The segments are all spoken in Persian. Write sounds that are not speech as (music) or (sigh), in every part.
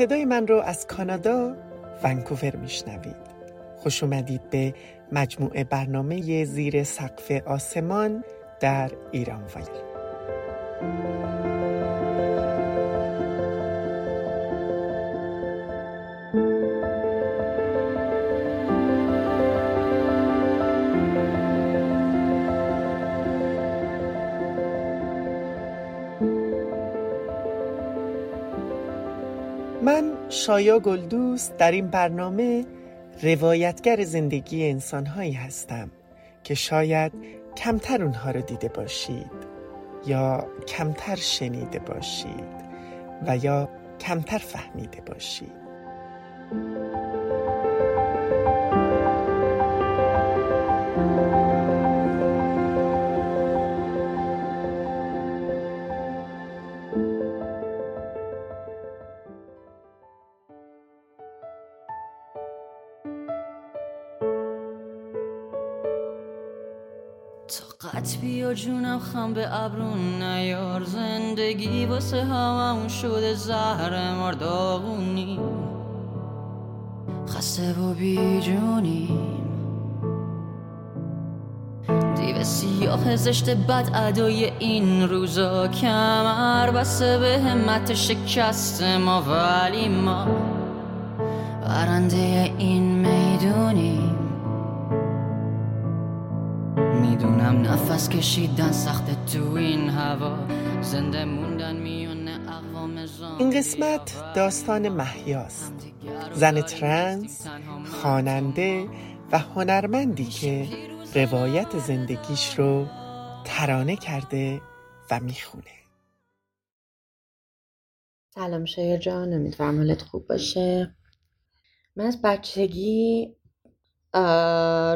صدای من رو از کانادا ونکوور میشنوید. خوش اومدید به مجموعه برنامه زیر سقف آسمان در ایران وایل. شایا گلدوست در این برنامه روایتگر زندگی انسانهایی هستم که شاید کمتر اونها رو دیده باشید یا کمتر شنیده باشید و یا کمتر فهمیده باشید. خم به ابرون نیار. زندگی واسه هممون شده زهر مرداغونی خسته و بی جونیم دیو سیاه زشت بد ادای این روزا. کمر بسه به همت شکست ما ولی ما برنده این می‌دونیم. می‌دونم نفس کشیدن سخت تو این هوا. زنده موندن میونه اقوام این قسمت داستان محیاست زن ترنس خواننده و هنرمندی که روایت زندگیش رو ترانه کرده و می‌خونه. سلام شایر جان امیدوارم حالت خوب باشه. من از بچگی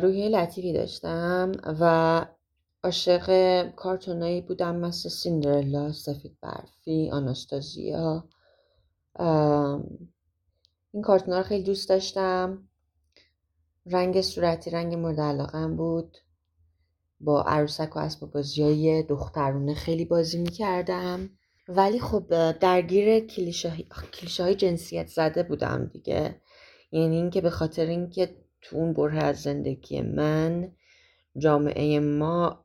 روحیه لطیفی داشتم و عاشق کارتونایی بودم مثل سیندرلا سفید برفی آناستازیا. این کارتونا رو خیلی دوست داشتم. رنگ صورتی رنگ مورد علاقم بود. با عروسک و اسباب بازی های دخترونه خیلی بازی می‌کردم. ولی خب درگیر کلیشه های جنسیت زده بودم دیگه. یعنی اینکه به خاطر اینکه تو اون بره از زندگی من جامعه ما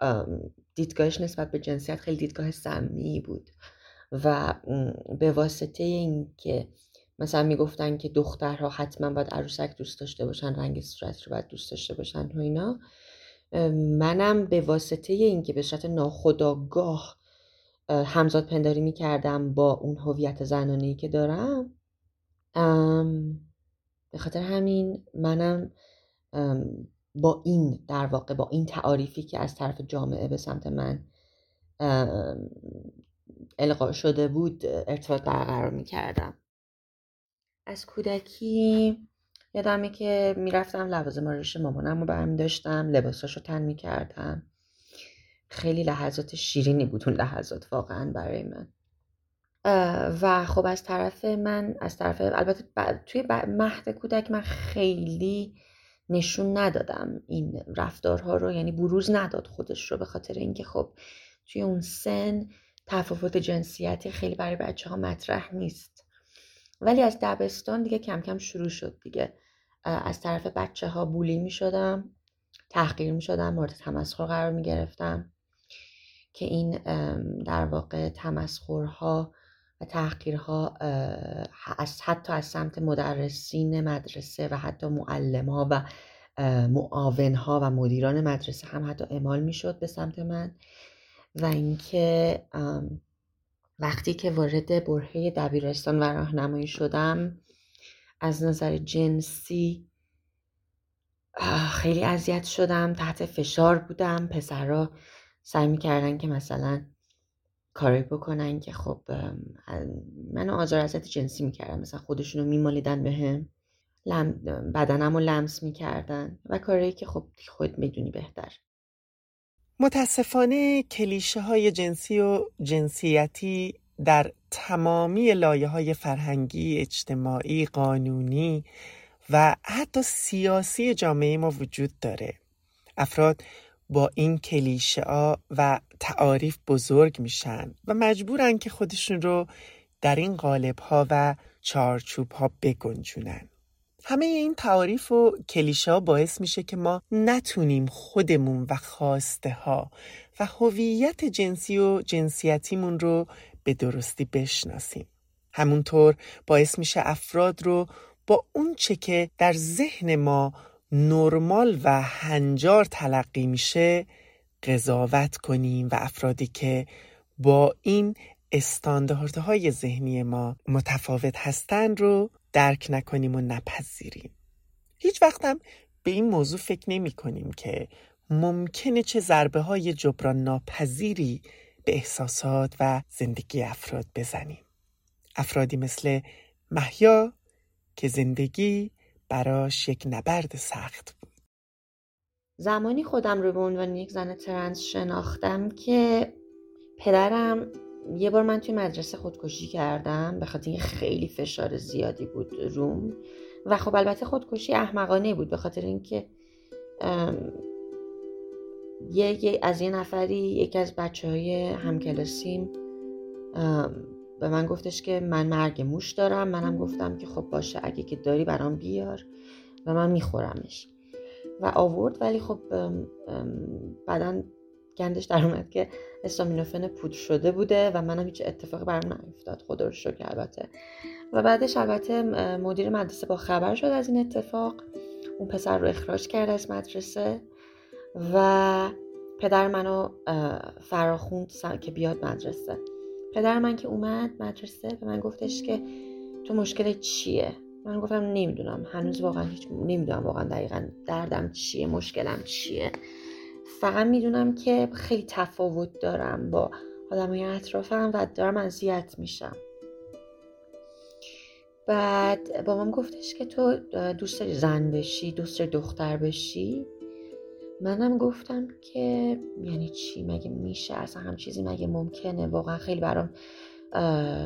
دیدگاهش نسبت به جنسیت خیلی دیدگاه سمی بود و به واسطه اینکه مثلا می‌گفتن که دخترها حتما باید عروسک دوست داشته باشن رنگ صورت رو باید دوست داشته باشن و اینا منم به واسطه اینکه به صورت ناخداگاه همزاد پنداری می‌کردم با اون هویت زنانه که دارم به خاطر همین منم با این در واقع با این تعاریفی که از طرف جامعه به سمت من القا شده بود ارتباط برقرار می کردم از کودکی یادمه که می‌رفتم لوازم آرایش مامانم رو برمی داشتم لباساش رو تن می کردم خیلی لحظات شیرینی بود اون لحظات واقعا برای من. و خب از طرف من از طرف البته توی مهد کودک من خیلی نشون ندادم این رفتارها رو یعنی بروز نداد خودش رو به خاطر اینکه خب توی اون سن تفاوت جنسیتی خیلی برای بچه ها مطرح نیست. ولی از دبستان دیگه کم کم شروع شد دیگه. از طرف بچه ها بولی می شدم تحقیر می شدم مورد تمسخر قرار می گرفتم که این در واقع تمسخرها و تحقیرها از حتی از سمت مدرسین مدرسه و حتی معلم ها و معاون ها و مدیران مدرسه هم حتی اعمال می‌شد به سمت من. و اینکه وقتی که وارد برهه دبیرستان و راهنمایی شدم از نظر جنسی خیلی اذیت شدم تحت فشار بودم. پسرها سعی می‌کردن که مثلا کاری بکنن که خب منو آزار ازت جنسی می‌کردن مثلا خودشونو میمالیدن به هم. بدنم رو لمس می‌کردن و کاری که خب خود می‌دونی بهتر. متاسفانه کلیشه های جنسی و جنسیتی در تمامی لایه های فرهنگی، اجتماعی، قانونی و حتی سیاسی جامعه ما وجود داره. افراد با این کلیشه ها و تعاریف بزرگ میشن و مجبورن که خودشون رو در این قالب ها و چارچوب ها بگنجونن همه این تعاریف و کلیشه ها باعث میشه که ما نتونیم خودمون و خواسته ها و هویت جنسی و جنسیتیمون رو به درستی بشناسیم. همونطور باعث میشه افراد رو با اون چه که در ذهن ما نرمال و هنجار تلقی میشه قضاوت کنیم و افرادی که با این استانداردهای ذهنی ما متفاوت هستند رو درک نکنیم و نپذیریم. هیچ وقتم به این موضوع فکر نمی کنیم که ممکنه چه ضربه های جبران ناپذیری به احساسات و زندگی افراد بزنیم. افرادی مثل محیا که زندگی براش یک نبرد سخت بود. زمانی خودم رو به عنوان یک زن ترنس شناختم که پدرم یه بار من توی مدرسه خودکشی کردم به خاطر خیلی فشار زیادی بود روم. و خب البته خودکشی احمقانه بود به خاطر اینکه یه از یه نفری یکی از بچه های همکلاسیم به من گفتش که من مرگ موش دارم. منم گفتم که خب باشه اگه که داری برام بیار و من میخورمش. و آورد ولی خب بعدا گندش در اومد که استامینوفن پودر شده بوده و منم هیچ اتفاقی برام نیفتاد. خدا رو شکر البته. و بعدش البته مدیر مدرسه با خبر شد از این اتفاق. اون پسر رو اخراج کرد از مدرسه و پدر منو فراخوند که بیاد مدرسه. پدر من که اومد مدرسه به من گفتش که تو مشکل چیه؟ من گفتم نمی‌دونم. هنوز واقعا هیچ نمی‌دونم واقعا دقیقا دردم چیه مشکلم چیه. فقط می‌دونم که خیلی تفاوت دارم با آدمای اطرافم و دارم اذیت میشم. بعد با من گفتش که تو دوست داری زن بشی دوست دختر بشی؟ منم گفتم که یعنی چی؟ مگه میشه؟ اصلا هم چیزی مگه ممکنه؟ واقعا خیلی برام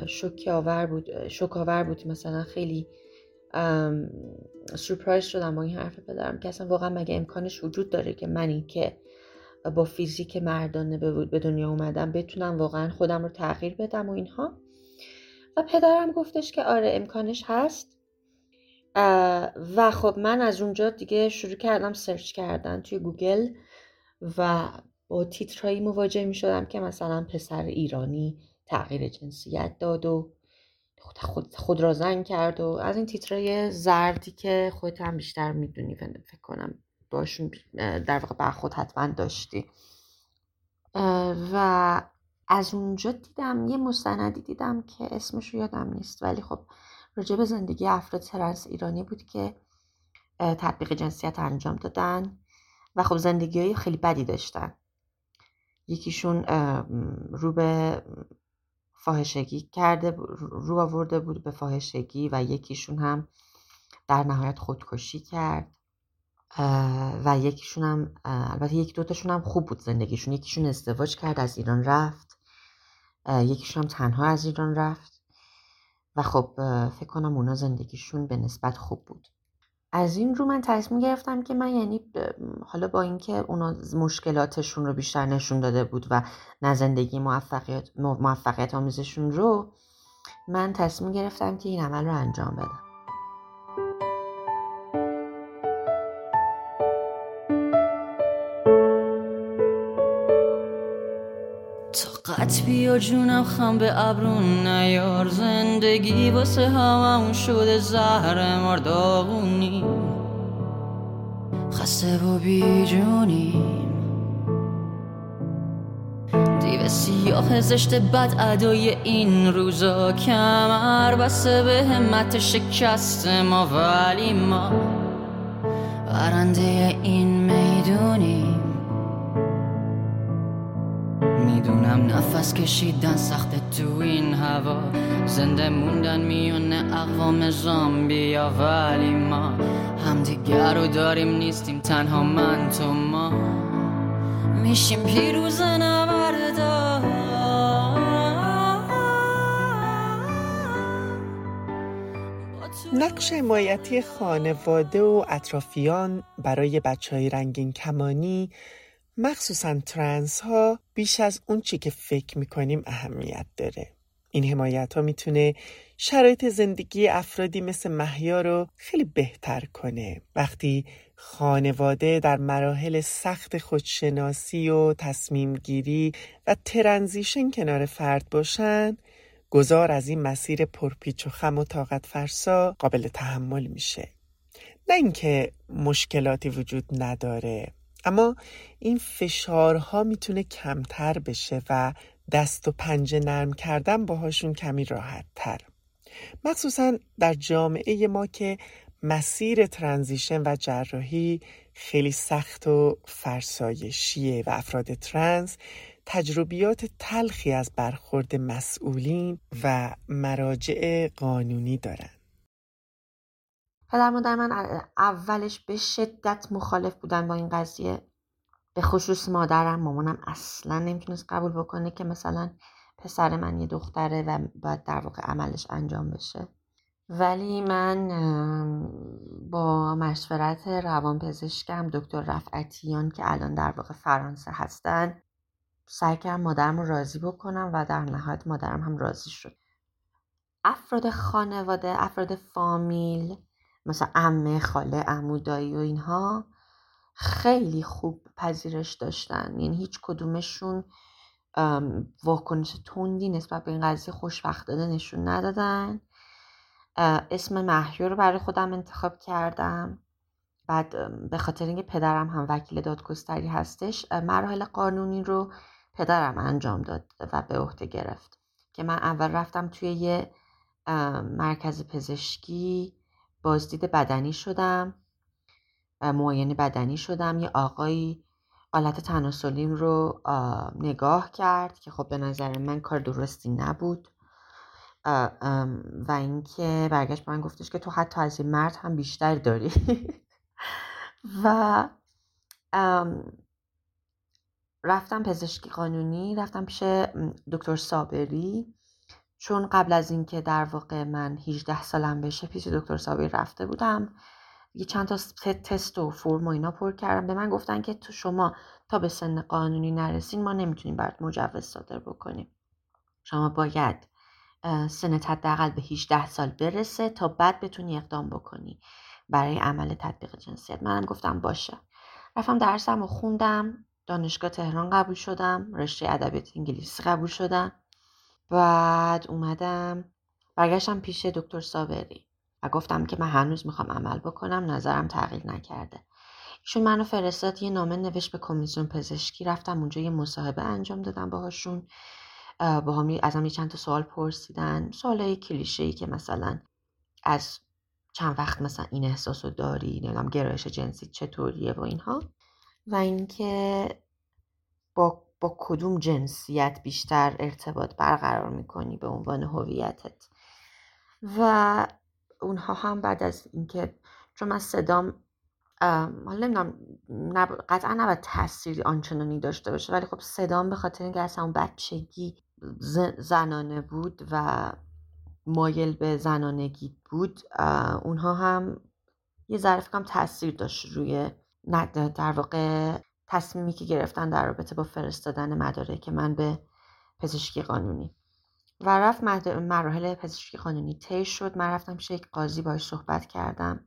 شوکی آور بود شوک آور بود. مثلا خیلی سورپرایز شدم با این حرف پدرم که اصلا واقعا مگه امکانش وجود داره که منی که با فیزیک مردانه به دنیا اومدم بتونم واقعا خودم رو تغییر بدم و اینها. و پدرم گفتش که آره امکانش هست. و خب من از اونجا دیگه شروع کردم search کردن توی گوگل و با تیترهایی مواجه می شدم که مثلا پسر ایرانی تغییر جنسیت داد و خود, خود را زن کرد و از این تیترهای زردی که خودت هم بیشتر می‌دونی فکر کنم باشون در واقع برخورد حتما داشتی. و از اونجا دیدم یه مستندی دیدم که اسمش رو یادم نیست ولی خب راجع به زندگی افراد ترنس ایرانی بود که تطبیق جنسیت انجام دادن و خب زندگی های خیلی بدی داشتن. یکیشون رو به فاحشگی کرده رو آورده بود به فاحشگی و یکیشون هم در نهایت خودکشی کرد. و یکیشون هم البته یک دوتاشون هم خوب بود زندگیشون. یکیشون ازدواج کرد از ایران رفت. یکیشون هم تنها از ایران رفت. و خب فکر کنم اونا زندگیشون به نسبت خوب بود. از این رو من تصمیم گرفتم که من یعنی حالا با اینکه اونا مشکلاتشون رو بیشتر نشون داده بود و نه زندگی موفقیت, موفقیت آمیزشون رو من تصمیم گرفتم که این عمل رو انجام بدم. قط بیا جونم خم به ابرون نیار. زندگی واسه هممون شده زهر مرداغونی خسته و بی جونیم دیو سیاه زشت بد ادای این روزا. کمر بسته به همت شکست ما ولی ما برنده این می‌دونیم. می‌دونم نفس کشیدن سخت تو این هوا. زنده موندن میون اقوام زامبیا ولی ما همدیگر رو داریم نیستیم تنها من تو ما. میشیم پیروز نبردا نقش حمایتی خانواده و اطرافیان برای بچه های رنگین کمانی مخصوصا ترنس ها بیش از اون چی که فکر می‌کنیم اهمیت داره. این حمایت ها می‌تونه شرایط زندگی افرادی مثل محیا رو خیلی بهتر کنه. وقتی خانواده در مراحل سخت خودشناسی و تصمیم گیری و ترنزیشن کنار فرد باشن گذار از این مسیر پرپیچ و خم و طاقت فرسا قابل تحمل میشه. نه اینکه مشکلاتی وجود نداره. اما این فشارها می‌تونه کمتر بشه و دست و پنجه نرم کردن باهاشون کمی راحت تر مخصوصا در جامعه ما که مسیر ترانزیشن و جراحی خیلی سخت و فرسایشیه و افراد ترنس تجربیات تلخی از برخورد مسئولین و مراجع قانونی دارن. پدر مادر من اولش به شدت مخالف بودن با این قضیه. به خصوص مادرم مامانم اصلا نمی‌تونست قبول بکنه که مثلا پسر من یه دختره و باید در واقع عملش انجام بشه. ولی من با مشورت روانپزشکم دکتر رفعتیان که الان در واقع فرانسه هستن سعی کردم مادرم رو راضی بکنم و در نهایت مادرم هم راضی شد. افراد خانواده افراد فامیل مثلا امه خاله عمو دایی و اینها خیلی خوب پذیرش داشتن. یعنی هیچ کدومشون واکنش تندی نسبت به این قضیه خوشبختانه نشون ندادن. اسم محیا رو برای خودم انتخاب کردم. بعد به خاطر اینکه پدرم هم وکیل دادگستری هستش مراحل قانونی رو پدرم انجام داد و به عهده گرفت. که من اول رفتم توی یه مرکز پزشکی. بازدید بدنی شدم معاینه بدنی شدم. یه آقایی آلت تناسلیم رو نگاه کرد که خب به نظر من کار درستی نبود. و اینکه برگشت من گفتش که تو حتی از این مرد هم بیشتر داری. (laughs) و رفتم پزشکی قانونی رفتم پیش دکتر صابری. چون قبل از اینکه در واقع من 18 سالم بشه پیش دکتر صابری رفته بودم یه چند تا تست و فرم و اینا پر کردم. به من گفتن که تو شما تا به سن قانونی نرسین ما نمی‌تونیم برات مجوز صادر بکنیم. شما باید سنت حداقل به 18 سال برسه تا بعد بتونی اقدام بکنی برای عمل تطبیق جنسیت. منم گفتم باشه. رفتم درسم و خوندم دانشگاه تهران قبول شدم رشته ادبیات انگلیسی قبول شدم. بعد اومدم برگشتم پیش دکتر ساوری و گفتم که من هنوز می‌خوام عمل بکنم نظرم تغییر نکرده. ایشون منو فرستاد یه نامه نوشت به کمیسیون پزشکی. رفتم اونجا یه مصاحبه انجام دادم باهاشون. با هم ازم یه چند تا سوال پرسیدن. سوال کلیشه ای که مثلا از چند وقت مثلا این احساس داری نمی‌دونم گرایش جنسی چطوریه و اینها. و اینکه با با کدوم جنسیت بیشتر ارتباط برقرار می‌کنی به عنوان هویتت؟ و اونها هم بعد از اینکه چون من صدام حالا نمی‌دونم نب... قطعا نباید تاثیری آنچنانی داشته باشه ولی خب صدام به خاطر اینکه اصلا اون بچگی زنانه بود و مایل به زنانگی بود اونها هم یه ظرف کم تاثیر داشت روی در واقع تصمیمی که گرفتن در رابطه با فرستادن مدارک من به پزشکی قانونی. و رفت مراحل پزشکی قانونی طی شد. من رفتم پیش یک قاضی باش صحبت کردم.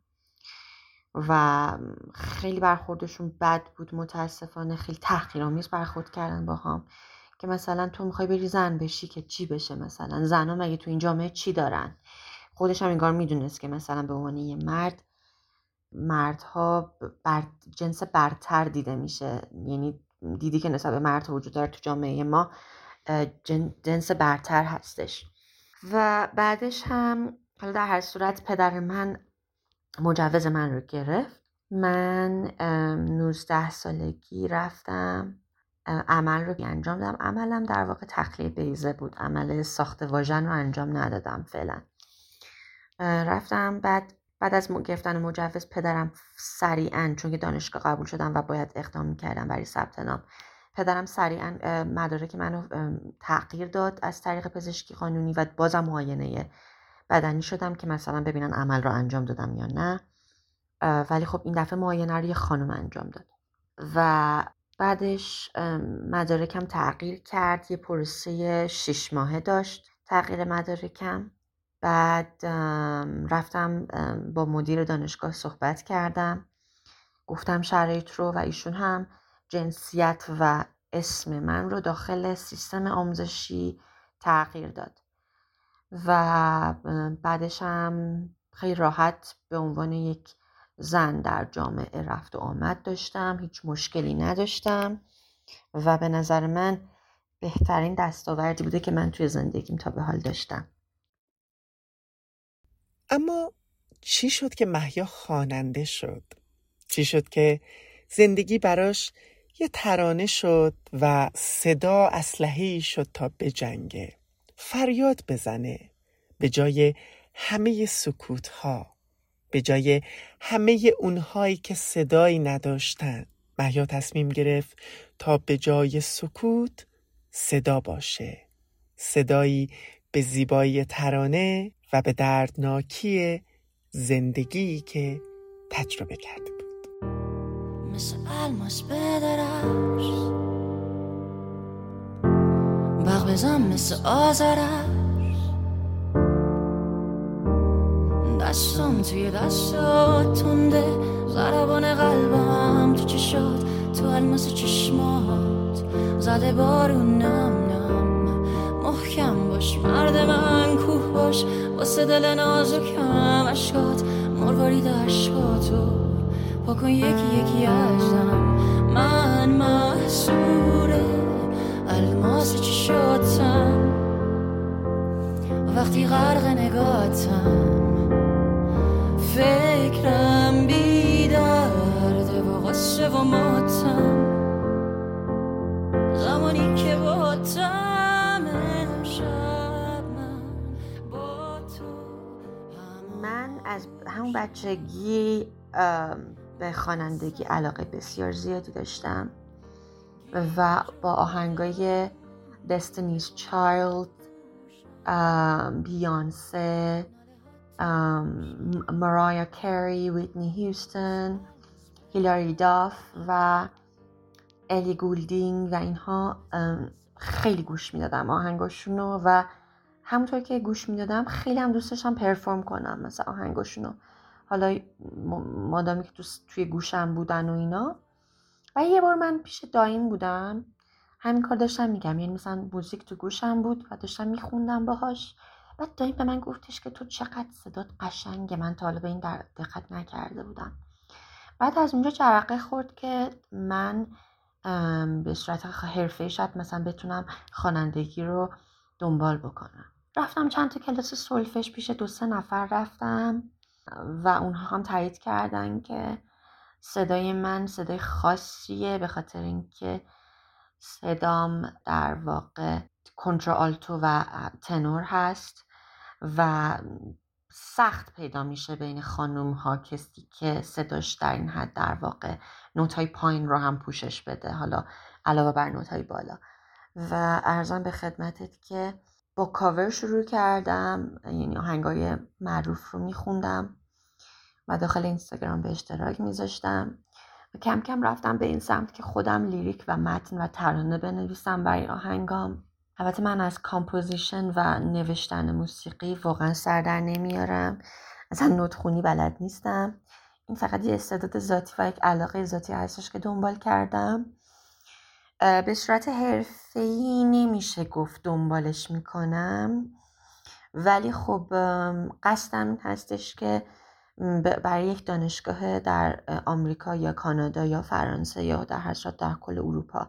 و خیلی برخوردشون بد بود متاسفانه. خیلی تحقیرآمیز برخورد کردن با هم که مثلا تو می‌خوای بری زن بشی که چی بشه مثلا؟ زنها مگه تو این جامعه چی دارن؟ خودش هم انگار می‌دونست که مثلا به عنوان یه مرد مردها بر جنس برتر دیده میشه. یعنی دیدی که نسبت به مرد وجود داره تو جامعه ما جنس برتر هستش. و بعدش هم حالا در هر صورت پدر من مجوز من رو گرفت. من 19 سالگی رفتم عمل رو انجام دادم. عملم در واقع تخلیه بیزه بود. عمل ساخت واژن رو انجام ندادم فعلا. رفتم. بعد بعد از گرفتن مجوز پدرم سریعا چون که دانشگاه قبول شدم و باید اقدام می‌کردم برای ثبت نام پدرم سریعا مدارک منو تغییر داد از طریق پزشکی قانونی و بازم معاینه بدنی شدم که مثلا ببینن عمل رو انجام دادم یا نه. ولی خب این دفعه معاینه رو یه خانم انجام داد و بعدش مدارکم تغییر کرد. یه پروسه شش ماهه داشت تغییر مدارکم. بعد رفتم با مدیر دانشگاه صحبت کردم. گفتم شرایط رو و ایشون هم جنسیت و اسم من رو داخل سیستم آموزشی تغییر داد. و بعدش هم خیلی راحت به عنوان یک زن در جامعه رفت و آمد داشتم هیچ مشکلی نداشتم. و به نظر من بهترین دستاوردی بوده که من توی زندگیم تا به حال داشتم. اما چی شد که محیا خواننده شد؟ چی شد که زندگی براش یه ترانه شد و صدا اسلحه‌ای شد تا بجنگه فریاد بزنه به جای همه سکوت ها به جای همه اونهایی که صدایی نداشتن. محیا تصمیم گرفت تا به جای سکوت صدا باشه. صدایی به زیبایی ترانه به دردناکی زندگی که تجربه کرده بود. مثل الماس به بغ بزن مثل آزرش دستم توی دستات تونده ضربان قلبم تو چشات. تو الماس چشمات. زده بارون نم نم محکم باش مرد من کوه باش. واسه دل نازکم اشکات مروارید عشقاتو پاکن یکی یکی ازم من محصور الماس چشاتم. وقتی غرق نگاتم فکرم بیدرده و غصه و ماتم. زمانی که با از همون بچگی به خوانندگی علاقه بسیار زیادی داشتم و با آهنگای Destiny's Child بیانسه مرایا کری ویتنی هیوستن هیلاری داف و الی گولدینگ و اینها خیلی گوش می‌دادم آهنگاشونو و همونطور که گوش می‌دادم خیلی هم دوست داشتم پرفورم کنم مثل آهنگاشونو. حالا مادامی که توی گوشم بودن و اینا. و یه بار من پیش دایم بودم. همین کار داشتم میگم. یعنی مثلا موزیک تو گوشم بود و داشتم میخوندم باهاش. بعد دایم به من گفتش که تو چقدر صدات قشنگه. من تا به این در دقت نکرده بودم. بعد از اونجا جرقه خورد که من به صورت حرفه شاید مثلا بتونم خوانندگی رو دنبال بکنم. رفتم چند تا کلاس سولفش پیش دو سه نفر رفتم و اونها هم تایید کردن که صدای من صدای خاصیه به خاطر اینکه صدام در واقع کنترالتو و تنور هست و سخت پیدا میشه بین خانوم ها کسی که صداش در این حد در واقع نوت های پایین رو هم پوشش بده حالا علاوه بر نوت های بالا. و عرض به خدمتت که با کاور شروع کردم یعنی آهنگای معروف رو میخوندم و داخل اینستاگرام به اشتراک میذاشتم و کم کم رفتم به این سمت که خودم lyric و متن و ترانه بنویسم برای آهنگام. البته من از composition و نوشتن موسیقی واقعا سر در نمیارم. اصلا نوت خونی بلد نیستم. این فقط یه استعداد ذاتی و یک علاقه ذاتی هستش که دنبال کردم. به صورت حرفه‌ای نمیشه گفت دنبالش می‌کنم. ولی خب قصدم هستش که برای یک دانشگاه در آمریکا یا کانادا یا فرانسه یا در هر در کل اروپا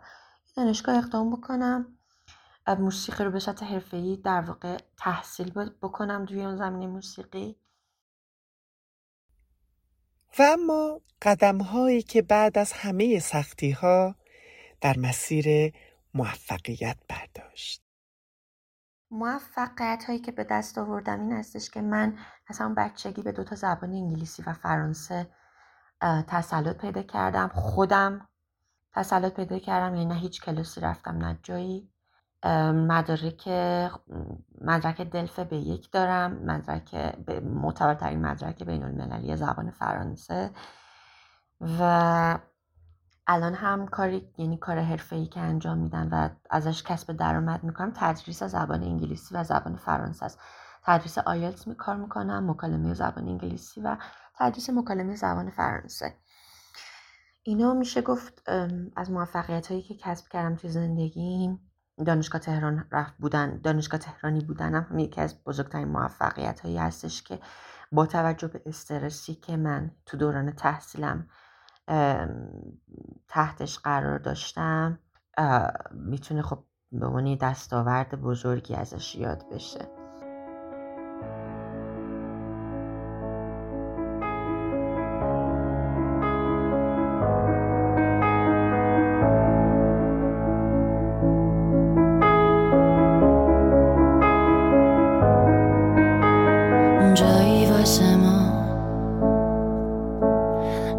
دانشگاه اقدام بکنم. موسیقی رو به صورت حرفه‌ای در واقع تحصیل بکنم توی اون زمینه موسیقی. و اما قدم هایی که بعد از همه سختی ها در مسیر موفقیت برداشت. موفقیت هایی که به دست آوردم این هستش که من از همون بچگی به دوتا زبان انگلیسی و فرانسه تسلط پیدا کردم. خودم تسلط پیدا کردم یعنی نه هیچ کلاسی رفتم نه جایی. مدارک مدرک دلف به یک دارم مدرک معتبرترین مدرک بین المللی زبان فرانسه. و الان هم کاری یعنی کار حرفه‌ای که انجام میدن و ازش کسب درآمد می‌کنم تدریس زبان انگلیسی و زبان فرانسه است. تدریس آیلتس می کار می‌کنم مکالمه زبان انگلیسی و تدریس مکالمه زبان فرانسه. اینا میشه گفت از موفقیت هایی که کسب کردم توی زندگیم دانشگاه تهران رفت بودن دانشگاه تهرانی بودنم هم یکی از بزرگترین موفقیت هایی هستش که با توجه به استرسی که من تو دوران تحصیلم تحتش قرار داشتم می‌تونه خب به عنوان دستاورد بزرگی ازش یاد بشه.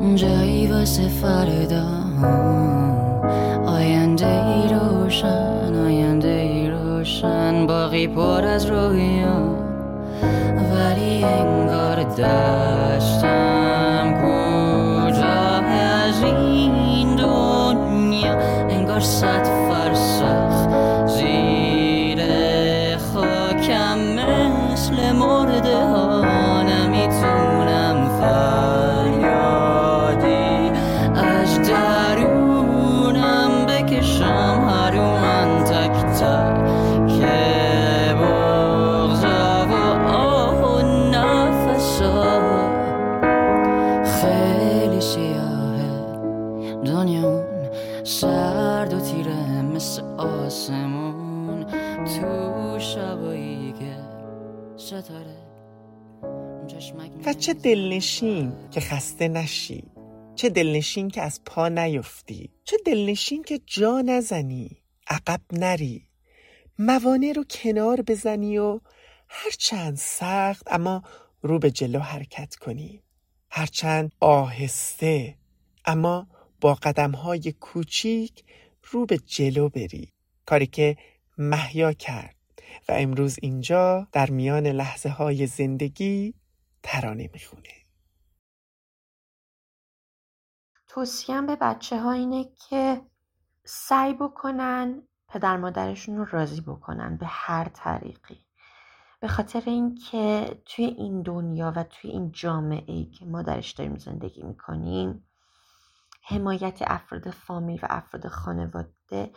j'arrive à se fare da آینده ای روشن آینده ای روشن. باقی پر از رویا ولی انگار داشتم کجا از این دنیا؟ انگار صد و چه دلنشین که خسته نشی. چه دلنشین که از پا نیفتی. چه دلنشین که جا نزنی. عقب نری. موانع رو کنار بزنی و هرچند سخت اما رو به جلو حرکت کنی. هرچند آهسته اما با قدم های کوچیک رو به جلو بری. کاری که محیا کرد و امروز اینجا در میان لحظه های زندگی ترانه می‌خونه. توصیم به بچه ها اینه که سعی بکنن پدر مادرشون رو راضی بکنن به هر طریقی. به خاطر اینکه توی این دنیا و توی این جامعه ای که ما درش داریم زندگی می‌کنیم حمایت افراد فامیل و افراد خانواده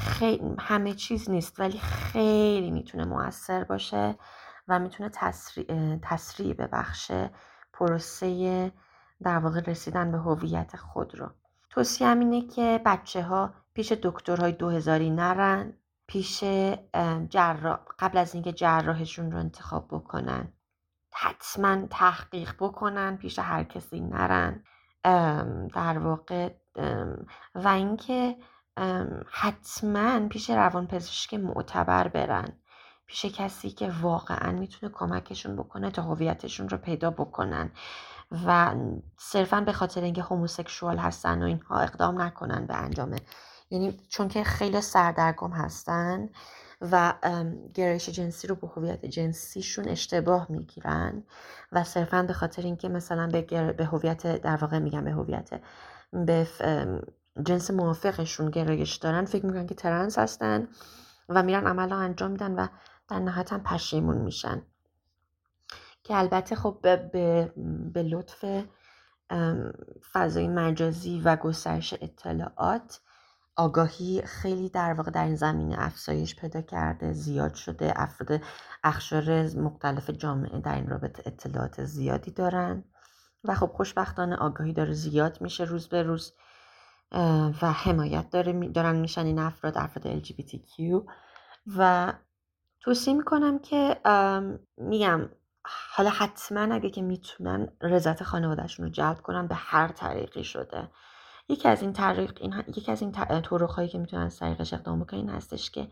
خیلی همه چیز نیست ولی خیلی می‌تونه موثر باشه و می‌تونه تسریع ببخشه پروسه در واقع رسیدن به هویت خود رو. توصیه اینه که بچه ها پیش دکترهای دو هزاری نرن پیش جراح قبل از اینکه جراحشون رو انتخاب بکنن حتما تحقیق بکنن پیش هر کسی نرن. در واقع و اینکه حتما پیش روانپزشک معتبر برن. پیش کسی که واقعا می‌تونه کمکشون بکنه تا هویتشون رو پیدا بکنن. و صرفا به خاطر اینکه هوموسکشوال هستن و اینها اقدام نکنن به انجام یعنی چون که خیلی سردرگم هستن و گرایش جنسی رو به هویت جنسیشون اشتباه می‌گیرن و صرفا به خاطر اینکه مثلا به هویت در واقع میگم به هویت به جنس موافقشون گرایش دارن فکر می‌کنن که ترنس هستن و میرن عمل انجام میدن و در نهایت هم پشیمون میشن. که البته خب به, به, به لطف فضای مجازی و گسترش اطلاعات آگاهی خیلی در واقع در این زمینه افزایش پیدا کرده زیاد شده افراد اخشار مختلف جامعه در این رابطه اطلاعات زیادی دارن و خب خوشبختانه آگاهی داره زیاد میشه روز به روز. و حمایت داره دارن میشن این افراد افراد LGBTQ و توصیه می‌کنم که میگم حالا حتما اگه که می‌تونن رضایت خانوادهشون رو جلب کنن به هر طریقی شده. یکی از این طریق این یکی از این طرق هایی که می‌تونن از طریقش اقدام بکنن این هستش که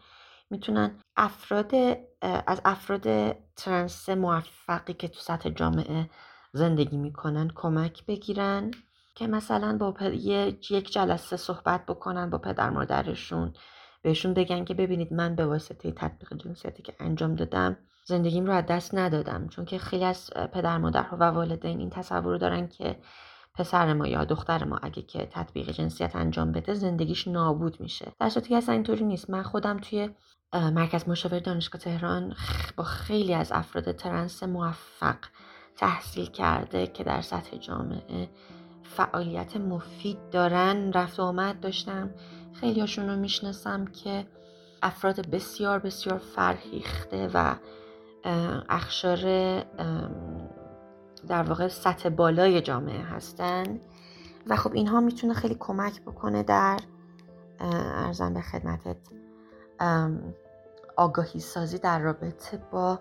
می‌تونن افراد از افراد ترنس موفقی که تو سطح جامعه زندگی می‌کنن کمک بگیرن. که مثلا با یک جلسه صحبت بکنن با پدر مادرشون بهشون بگن که ببینید من به واسطه تطبیق جنسیتی که انجام دادم زندگیم رو از دست ندادم. چون که خیلی از پدر مادرها و والدین این تصور رو دارن که پسر ما یا دختر ما اگه که تطبیق جنسیت انجام بده زندگیش نابود میشه. در صورتی که اصلا اینطوری نیست. من خودم توی مرکز مشاور دانشگاه تهران با خیلی از افراد ترنس موفق تحصیل کرده که در سطح جامعه فعالیت مفید دارن رفت و آمد داشتم. خیلی هاشون رو می‌شناسم که افراد بسیار بسیار فرهیخته و اخشار در واقع سطح بالای جامعه هستن. و خب اینها می‌تونه خیلی کمک بکنه در ارزم به خدمتت آگاهی سازی در رابطه با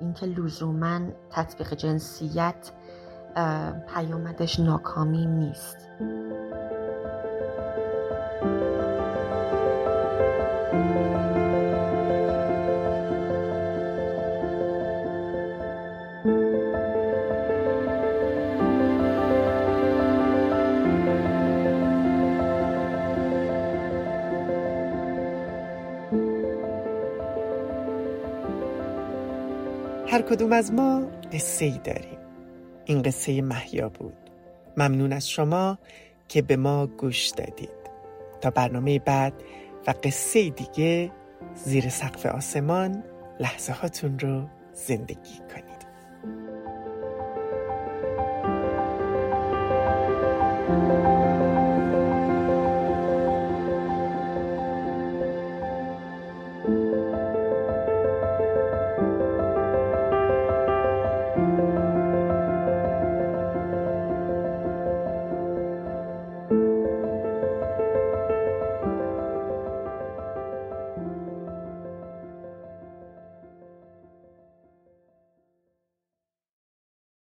اینکه لزوما تطبیق جنسیت پیامدش ناکامی نیست. هر کدوم از ما قصه ای داریم. این قصه محیا بود. ممنون از شما که به ما گوش دادید. تا برنامه بعد و قصه دیگه زیر سقف آسمان لحظه هاتون رو زندگی کنید.